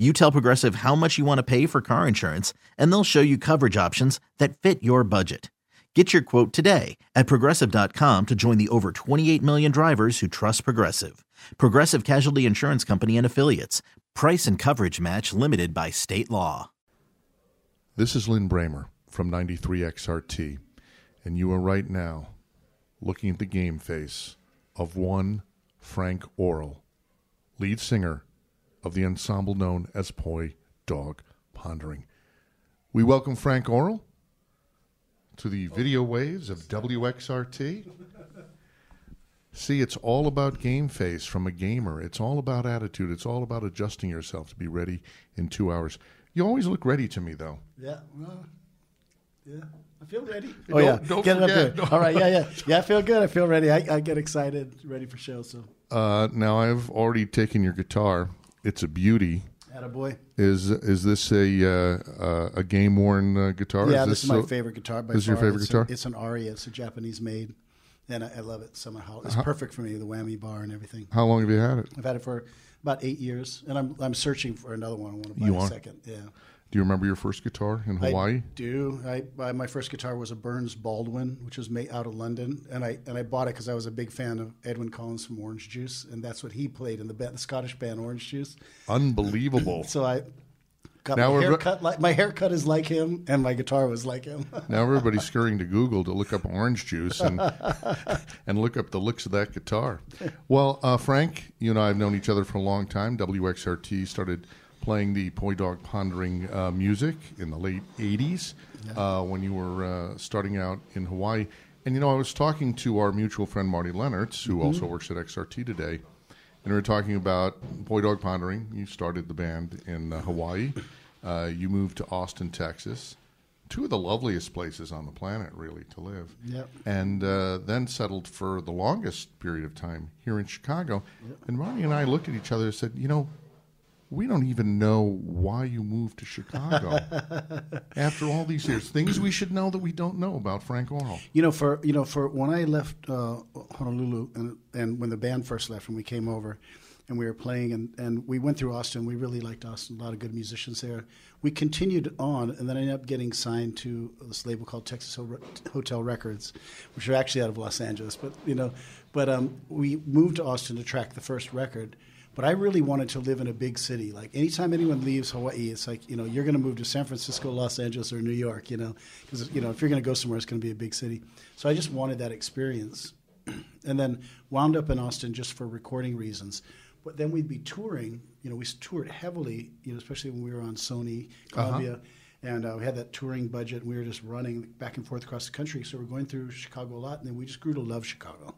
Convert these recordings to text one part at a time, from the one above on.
You tell Progressive how much you want to pay for car insurance, and they'll show you coverage options that fit your budget. Get your quote today at progressive.com to join the over 28 million drivers who trust Progressive. Progressive Casualty Insurance Company and Affiliates. Price and coverage match limited by state law. This is Lin Brehmer from 93XRT, and you are right now looking at the game face of one Frank Orrall, lead singer of the ensemble known as Poi Dog Pondering. We welcome Frank Orrall to the video waves of WXRT. See, it's all about game face from a gamer. It's all about attitude. It's all about adjusting yourself to be ready in two hours. You always look ready to me, though. Yeah, well, yeah. I feel ready. Don't- Oh yeah, don't get it up forget. there. All right, yeah, yeah, yeah. I feel good. I feel ready. I, I get excited, ready for show. So, Uh, now, I've already taken your guitar. It's a beauty. attaboy. Is is this a uh, uh, a game worn uh, guitar? Yeah, this is my so- favorite guitar. By this is your favorite it's guitar? A, it's an Aria. It's a Japanese made, and I, I love it somehow. It's perfect for me. The whammy bar and everything. How long have you had it? I've had it for about eight years, and I'm I'm searching for another one. I want to buy You a are? second. Yeah. Do you remember your first guitar in Hawaii? I do. I, I my first guitar was a Burns Baldwin, which was made out of London, and I and I bought it because I was a big fan of Edwyn Collins from Orange Juice, and that's what he played in the band, the Scottish band Orange Juice. Unbelievable. So I got Now my haircut like my haircut is like him, and my guitar was like him. now everybody's scurrying to Google to look up orange juice and and look up the looks of that guitar. Well, uh, Frank, you and I have known each other for a long time. WXRT started playing the Poi Dog Pondering uh, music in the late '80s uh, when you were uh, starting out in Hawaii. And you know, I was talking to our mutual friend Marty Lennartz, who also works at XRT today, and we were talking about Poi Dog Pondering. You started the band in uh, Hawaii. Uh, you moved to Austin, Texas, two of the loveliest places on the planet, really, to live. Yep. And uh, then settled for the longest period of time here in Chicago. And Marty and I looked at each other and said, you know, we don't even know why you moved to Chicago after all these years. Things we should know that we don't know about Frank Orrall. You know, for you know, for when I left uh, Honolulu, and and when the band first left, and we came over, and we were playing, and, and we went through Austin. We really liked Austin. A lot of good musicians there. We continued on, and then I ended up getting signed to this label called Texas Hotel Records, which are actually out of Los Angeles. But you know, but um, we moved to Austin to track the first record. But I really wanted to live in a big city. Like anytime anyone leaves Hawaii, it's like you know you're going to move to San Francisco, Los Angeles, or New York. You know, because you know if you're going to go somewhere, it's going to be a big city. So I just wanted that experience, and then wound up in Austin just for recording reasons. But then we'd be touring. You know, we toured heavily. You know, especially when we were on Sony, Columbia. And uh, we had that touring budget, and we were just running back and forth across the country. So we're going through Chicago a lot, and then we just grew to love Chicago.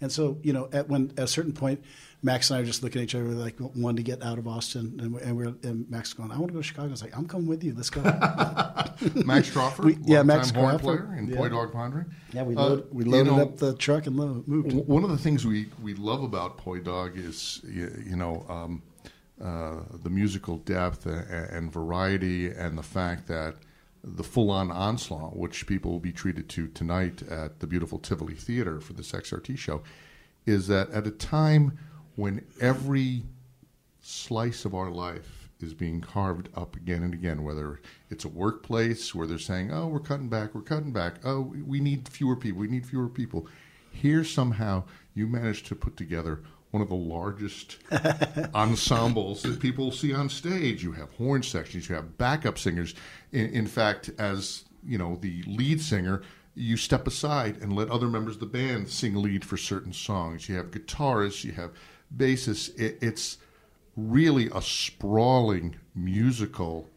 And so, you know, at when at a certain point, Max and I were just looking at each other like wanted to get out of Austin, and, we- and we're and Max going, I want to go to Chicago. I was like, I'm coming with you. Let's go. Max Crawford, We- yeah, Max Crawford, player and yeah. Poi Dog Pondering. yeah, we Uh, load, we you loaded know, up the truck and lo- moved. One of the things we, we love about Poi Dog is, you, you know, um, uh, the musical depth a- and variety, and the fact that the full-on onslaught, which people will be treated to tonight at the beautiful Tivoli Theater for this XRT show, is that at a time when every slice of our life is being carved up again and again, whether it's a workplace where they're saying, oh, we're cutting back, we're cutting back, oh, we need fewer people, we need fewer people. Here, somehow, you managed to put together one of the largest ensembles that people see on stage. You have horn sections, you have backup singers. In, in fact, as you know, the lead singer, you step aside and let other members of the band sing lead for certain songs. You have guitarists, you have bassists. It, it's really a sprawling musical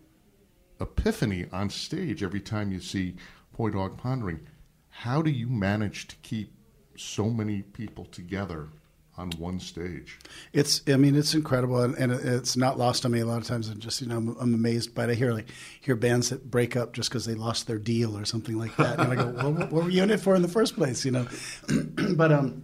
epiphany on stage every time you see Poi Dog Pondering. How do you manage to keep so many people together on one stage? It's, I mean, it's incredible, and, and it's not lost on me a lot of times. I'm just, you know, I'm, I'm amazed by it. I hear like hear bands that break up just because they lost their deal or something like that, and I go, well, what, what were you in it for in the first place, you know? but um,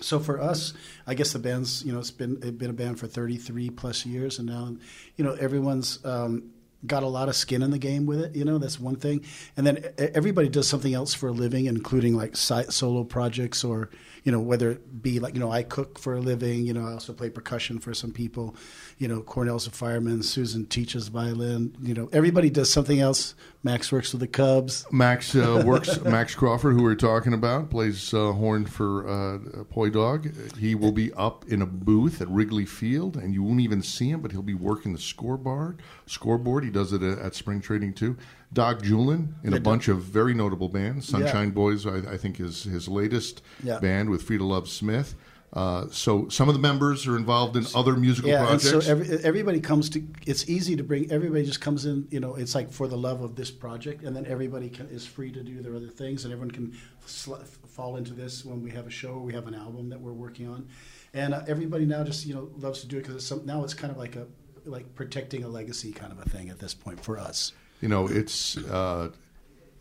so for us, I guess the band's, you know, it's been it's been a band for 33 plus years, and now, you know, everyone's. Um, got a lot of skin in the game with it. You know, that's one thing. And then everybody does something else for a living, including like solo projects or, you know, whether it be like, you know, I cook for a living. You know, I also play percussion for some people. You know, Cornell's a fireman. Susan teaches violin. You know, everybody does something else. Max works with the Cubs. Max uh, works. Max Crawford, who we are talking about, plays uh, horn for uh, Poi Dog. He will be up in a booth at Wrigley Field, and you won't even see him, but he'll be working the scoreboard. Scoreboard. He does it at Spring Trading too. Dag Juhlin in a bunch of very notable bands. Sunshine yeah. Boys, I, I, think, is his latest yeah. band with Frida Love Smith. Uh, so some of the members are involved in other musical yeah, projects. and so every, everybody comes to. It's easy to bring. Everybody just comes in. You know, it's like for the love of this project, and then everybody can, is free to do their other things, and everyone can sl- fall into this when we have a show or we have an album that we're working on, and uh, everybody now just you know loves to do it because it's some, now it's kind of like a like protecting a legacy kind of a thing at this point for us. You know, it's uh,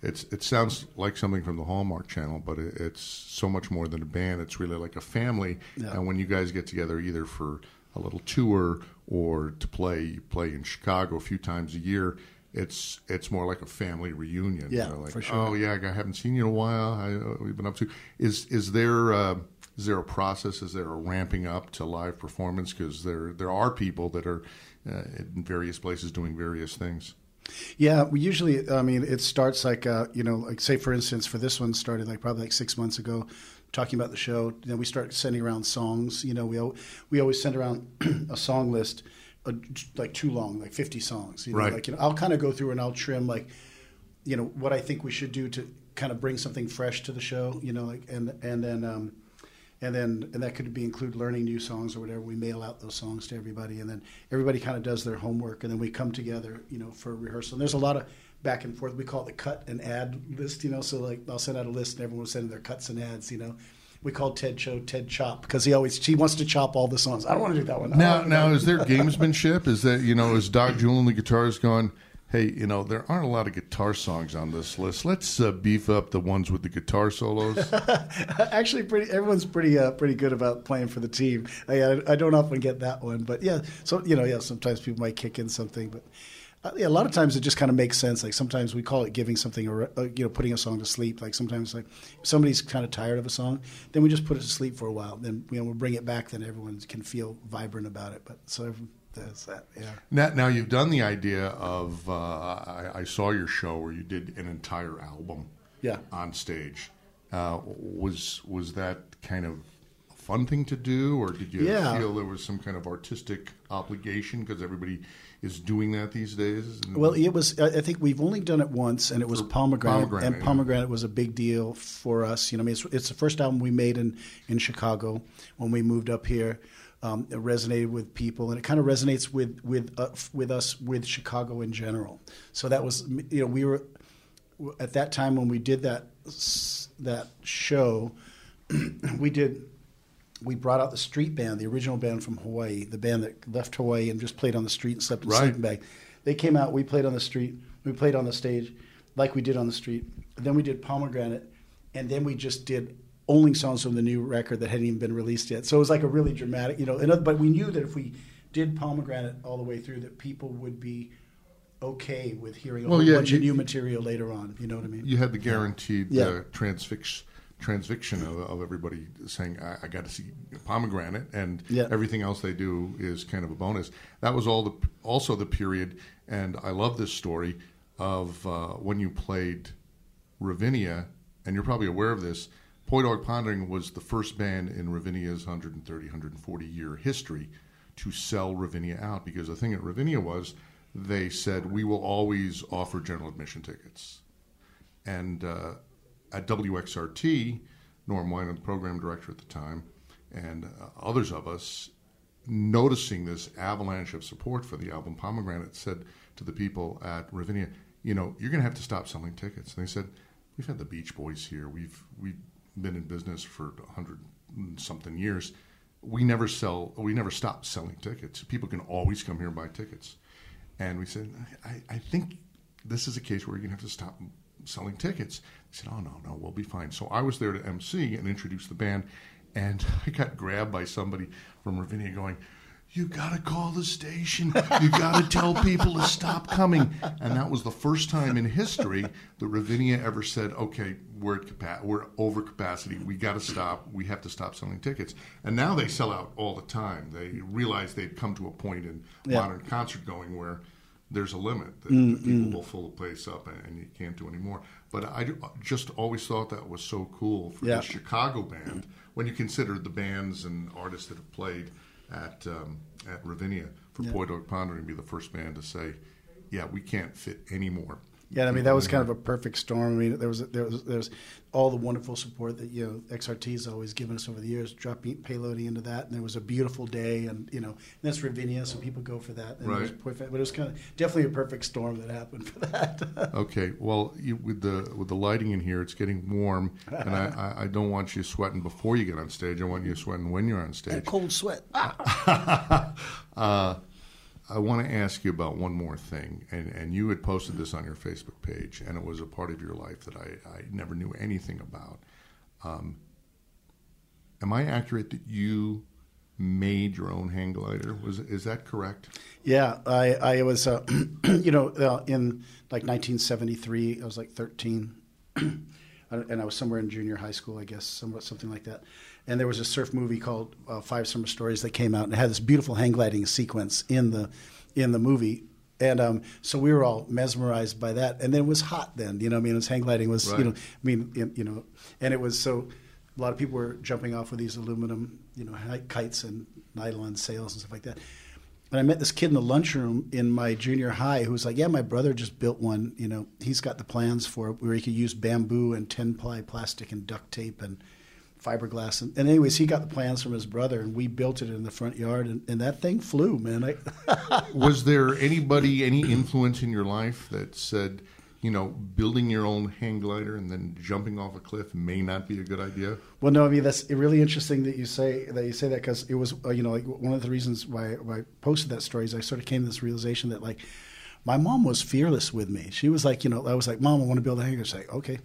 it's it sounds like something from the Hallmark Channel, but it, it's so much more than a band. It's really like a family. Yeah. And when you guys get together, either for a little tour or to play you play in Chicago a few times a year, it's it's more like a family reunion. Yeah, you know, like, for sure. Oh yeah, I haven't seen you in a while. I, uh, we've been up to. Is is there uh, is there a process? Is there a ramping up to live performance? Because there there are people that are in various places doing various things. Yeah, we usually, I mean, it starts like, uh, you know, like say for instance, for this one started like probably like six months ago, talking about the show. Then we start sending around songs. You know, we we always send around a song list, uh, like too long, like fifty songs. You know, right. Like you know, I'll kind of go through and I'll trim like, you know, what I think we should do to kind of bring something fresh to the show. You know, like and and then. Um, and then and that could be include learning new songs or whatever. We mail out those songs to everybody, and then everybody kind of does their homework, and then we come together, you know, for rehearsal. And there's a lot of back and forth. We call it the cut and add list, you know. So like I'll send out a list, and everyone will send their cuts and ads, you know. We call Ted Show Ted Chop because he always he wants to chop all the songs. I don't want to do that one. Now, now is there gamesmanship? Is that you know is Dag Juhlin the guitarist going? Hey, you know, there aren't a lot of guitar songs on this list. Let's uh, beef up the ones with the guitar solos. Actually, pretty everyone's pretty uh, pretty good about playing for the team. I, I don't often get that one, but yeah, so you know, yeah, sometimes people might kick in something, but. Uh, yeah, a lot of times it just kind of makes sense. Like sometimes we call it giving something, or uh, you know, putting a song to sleep. Like sometimes, like somebody's kind of tired of a song, then we just put it to sleep for a while. Then you know, we'll bring it back. Then everyone can feel vibrant about it. But so does that. Yeah. Now, now you've done the idea of. Uh, I, I, saw your show where you did an entire album. Yeah. On stage, uh, was was that kind of a fun thing to do, or did you yeah. feel there was some kind of artistic obligation because everybody is doing that these days? Well, it was. I think we've only done it once, and it was pomegranate, pomegranate, and pomegranate yeah. was a big deal for us. You know, I mean, it's, it's the first album we made in in Chicago when we moved up here. Um, it resonated with people, and it kind of resonates with with uh, with us with Chicago in general. So that was you know we were at that time when we did that that show, we did we brought out the street band, the original band from Hawaii, the band that left Hawaii and just played on the street and slept in right. sleeping bag. They came out, we played on the street, we played on the stage like we did on the street. then we did Pomegranate, and then we just did only songs from the new record that hadn't even been released yet. So it was like a really dramatic, you know. Other, but we knew that if we did Pomegranate all the way through, that people would be okay with hearing a well, whole yeah, bunch you, of new material later on. If You know what I mean? You had the guaranteed yeah. uh, transfix transfixion of, of, everybody saying, "I, I got to see Pomegranate," and yeah. everything else they do is kind of a bonus. That was all the also the period, and I love this story of uh, when you played Ravinia, and you're probably aware of this Poi Dog Pondering was the first band in Ravinia's 130, 140 year history to sell Ravinia out because the thing at Ravinia was they said, we will always offer general admission tickets. And uh, at WXRT, Norm Winer, the program director at the time, and uh, others of us noticing this avalanche of support for the album Pomegranate, said to the people at Ravinia, "You know, you're going to have to stop selling tickets." And they said, "We've had the Beach Boys here. We've we've been in business for hundred something years. We never sell. We never stop selling tickets. People can always come here and buy tickets." And we said, "I, I think this is a case where you're going to have to stop selling tickets." They said, "Oh no, no, we'll be fine." So I was there to MC and introduce the band, and I got grabbed by somebody from Ravinia going, you got to call the station. You got to tell people to stop coming. And that was the first time in history that Ravinia ever said, okay, we're at capa- we're over capacity. We got to stop. We have to stop selling tickets. And now they sell out all the time. They realize they've come to a point in Yeah. modern concert going where there's a limit that, Mm, that people will fill the place up and, and you can't do anymore. But I just always thought that was so cool for Yeah. the Chicago band when you consider the bands and artists that have played at um, at Ravinia for Poi Dog Pondering to be the first band to say, "Yeah, we can't fit any more." Yeah, I mean that was kind of a perfect storm. I mean there was there was there was all the wonderful support that you know XRT has always given us over the years, dropping payloading into that, and there was a beautiful day, and you know and that's Ravinia, so people go for that. And it was Right. perfect, but it was kind of definitely a perfect storm that happened for that. Okay, well, you, with the with the lighting in here, it's getting warm, and I, I, I don't want you sweating before you get on stage. I want you sweating when you're on stage. cold sweat. uh, I want to ask you about one more thing, and, and you had posted this on your Facebook page, and it was a part of your life that I, I never knew anything about. Um, am I accurate that you made your own hang glider? Was is that correct? Yeah, I, I was, uh, you know, uh, in like 1973, I was like 13, and I was somewhere in junior high school, I guess, somewhat something like that. And there was a surf movie called uh, Five Summer Stories that came out, and it had this beautiful hang gliding sequence in the in the movie. And um, so we were all mesmerized by that. And then it was hot then, you know. I mean, it was hang gliding was, Right. you know, I mean, you know, and it was so. A lot of people were jumping off with these aluminum, you know, kites and nylon sails and stuff like that. And I met this kid in the lunchroom in my junior high who was like, "Yeah, my brother just built one. You know, he's got the plans for it where he could use bamboo and ten ply plastic and duct tape and fiberglass." And, and anyways, he got the plans from his brother, and we built it in the front yard, and, and that thing flew, man. I, Was there anybody, any influence in your life that said, you know, building your own hang glider and then jumping off a cliff may not be a good idea? Well, no, I mean that's really interesting that you say that you say that because it was uh, you know like one of the reasons why, why I posted that story is I sort of came to this realization that like my mom was fearless with me. She was like, you know, I was like, Mom, I want to build a hangar. She's like, okay,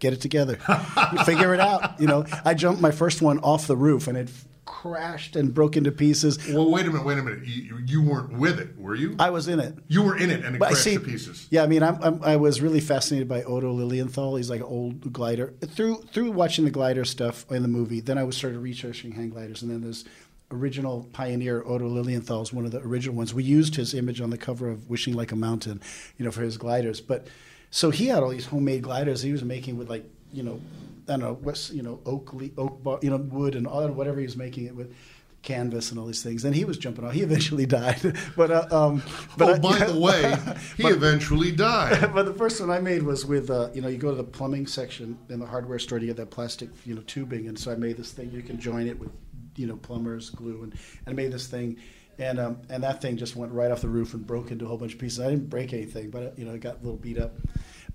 get it together, figure it out. You know, I jumped my first one off the roof and it crashed and broke into pieces. Well, wait a minute, wait a minute. You, you weren't with it, were you? I was in it. you were in it and it But crashed see, to pieces. yeah, I mean, I'm, I'm, I was really fascinated by Otto Lilienthal. He's like an old glider. Through through watching the glider stuff in the movie, then I was started researching hang gliders, and then there's original pioneer Otto Lilienthal is one of the original ones. We used his image on the cover of Wishing Like a Mountain, you know, for his gliders. But so he had all these homemade gliders he was making with like you know, I don't know, what's you know, oak le- oak bar, you know, wood and all whatever he was making it with. Canvas and all these things. Then he was jumping off. He eventually died, but uh, um, but oh, I- by the way, he eventually died. but the first one I made was with, uh, you know, you go to the plumbing section in the hardware store to get that plastic, you know, tubing, and so I made this thing. You can join it with, you know, plumbers glue, and, and I made this thing, and um, and that thing just went right off the roof and broke into a whole bunch of pieces. I didn't break anything, but you know, it got a little beat up.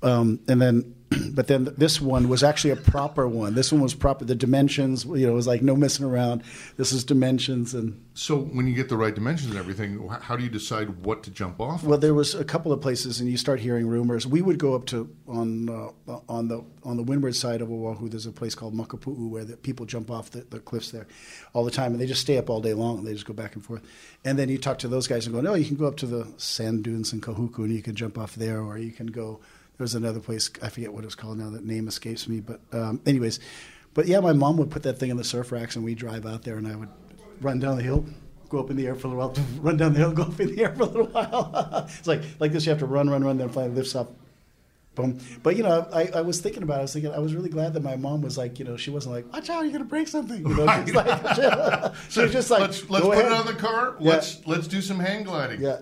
Um, and then, but then this one was actually a proper one. This one was proper. The dimensions, you know, it was like no messing around. This is dimensions and. So when you get the right dimensions and everything, how do you decide what to jump off? of? Well, there was a couple of places, and you start hearing rumors. We would go up to on uh, on the on the windward side of Oahu. There's a place called Makapu'u where the people jump off the, the cliffs there all the time, and they just stay up all day long. And they just go back and forth. And then you talk to those guys and go, no, you can go up to the sand dunes in Kahuku, and you can jump off there, or you can go. There's another place I forget what it's called now. That name escapes me. But um, anyways, but yeah, my mom would put that thing in the surf racks, and we drive out there, and I would run down the hill, go up in the air for a little while, run down the hill, go up in the air for a little while. it's like like this. You have to run, run, run, then finally lifts up. Boom. But you know, I, I was thinking about. it. I was thinking. I was really glad that my mom was like, you know, she wasn't like, "Watch out, you're gonna break something." You know, she's like, she, was just like, let's let's put ahead." it on the car. Yeah. Let's let's do some hang gliding. Yeah.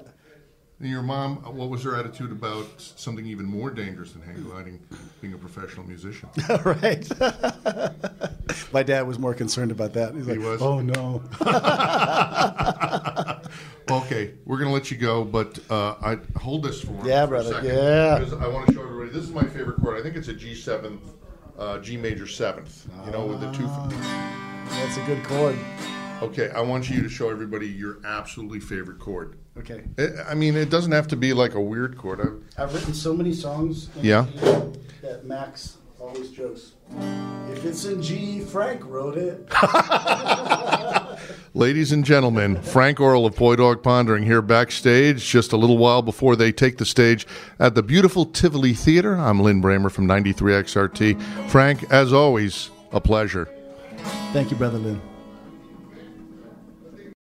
And your mom, what was her attitude about something even more dangerous than hang gliding, being a professional musician? right. My dad was more concerned about that. He's He like, was? "Oh no." Okay, we're gonna let you go, but uh, I hold this for Yeah, brother, yeah. Because I want to show everybody. This is my favorite chord. I think it's a G seventh, uh, G major seventh. You know, with the two. That's a good chord. Okay, I want you to show everybody your absolutely favorite chord. Okay. I- I mean, it doesn't have to be like a weird chord. I, I've written so many songs. in Yeah. G that Max always jokes. If it's in G, Frank wrote it. Ladies and gentlemen, Frank Orrall of Poi Dog Pondering here backstage just a little while before they take the stage at the beautiful Tivoli Theater. I'm Lin Brehmer from 93XRT. Frank, as always, a pleasure. Thank you, brother Lin.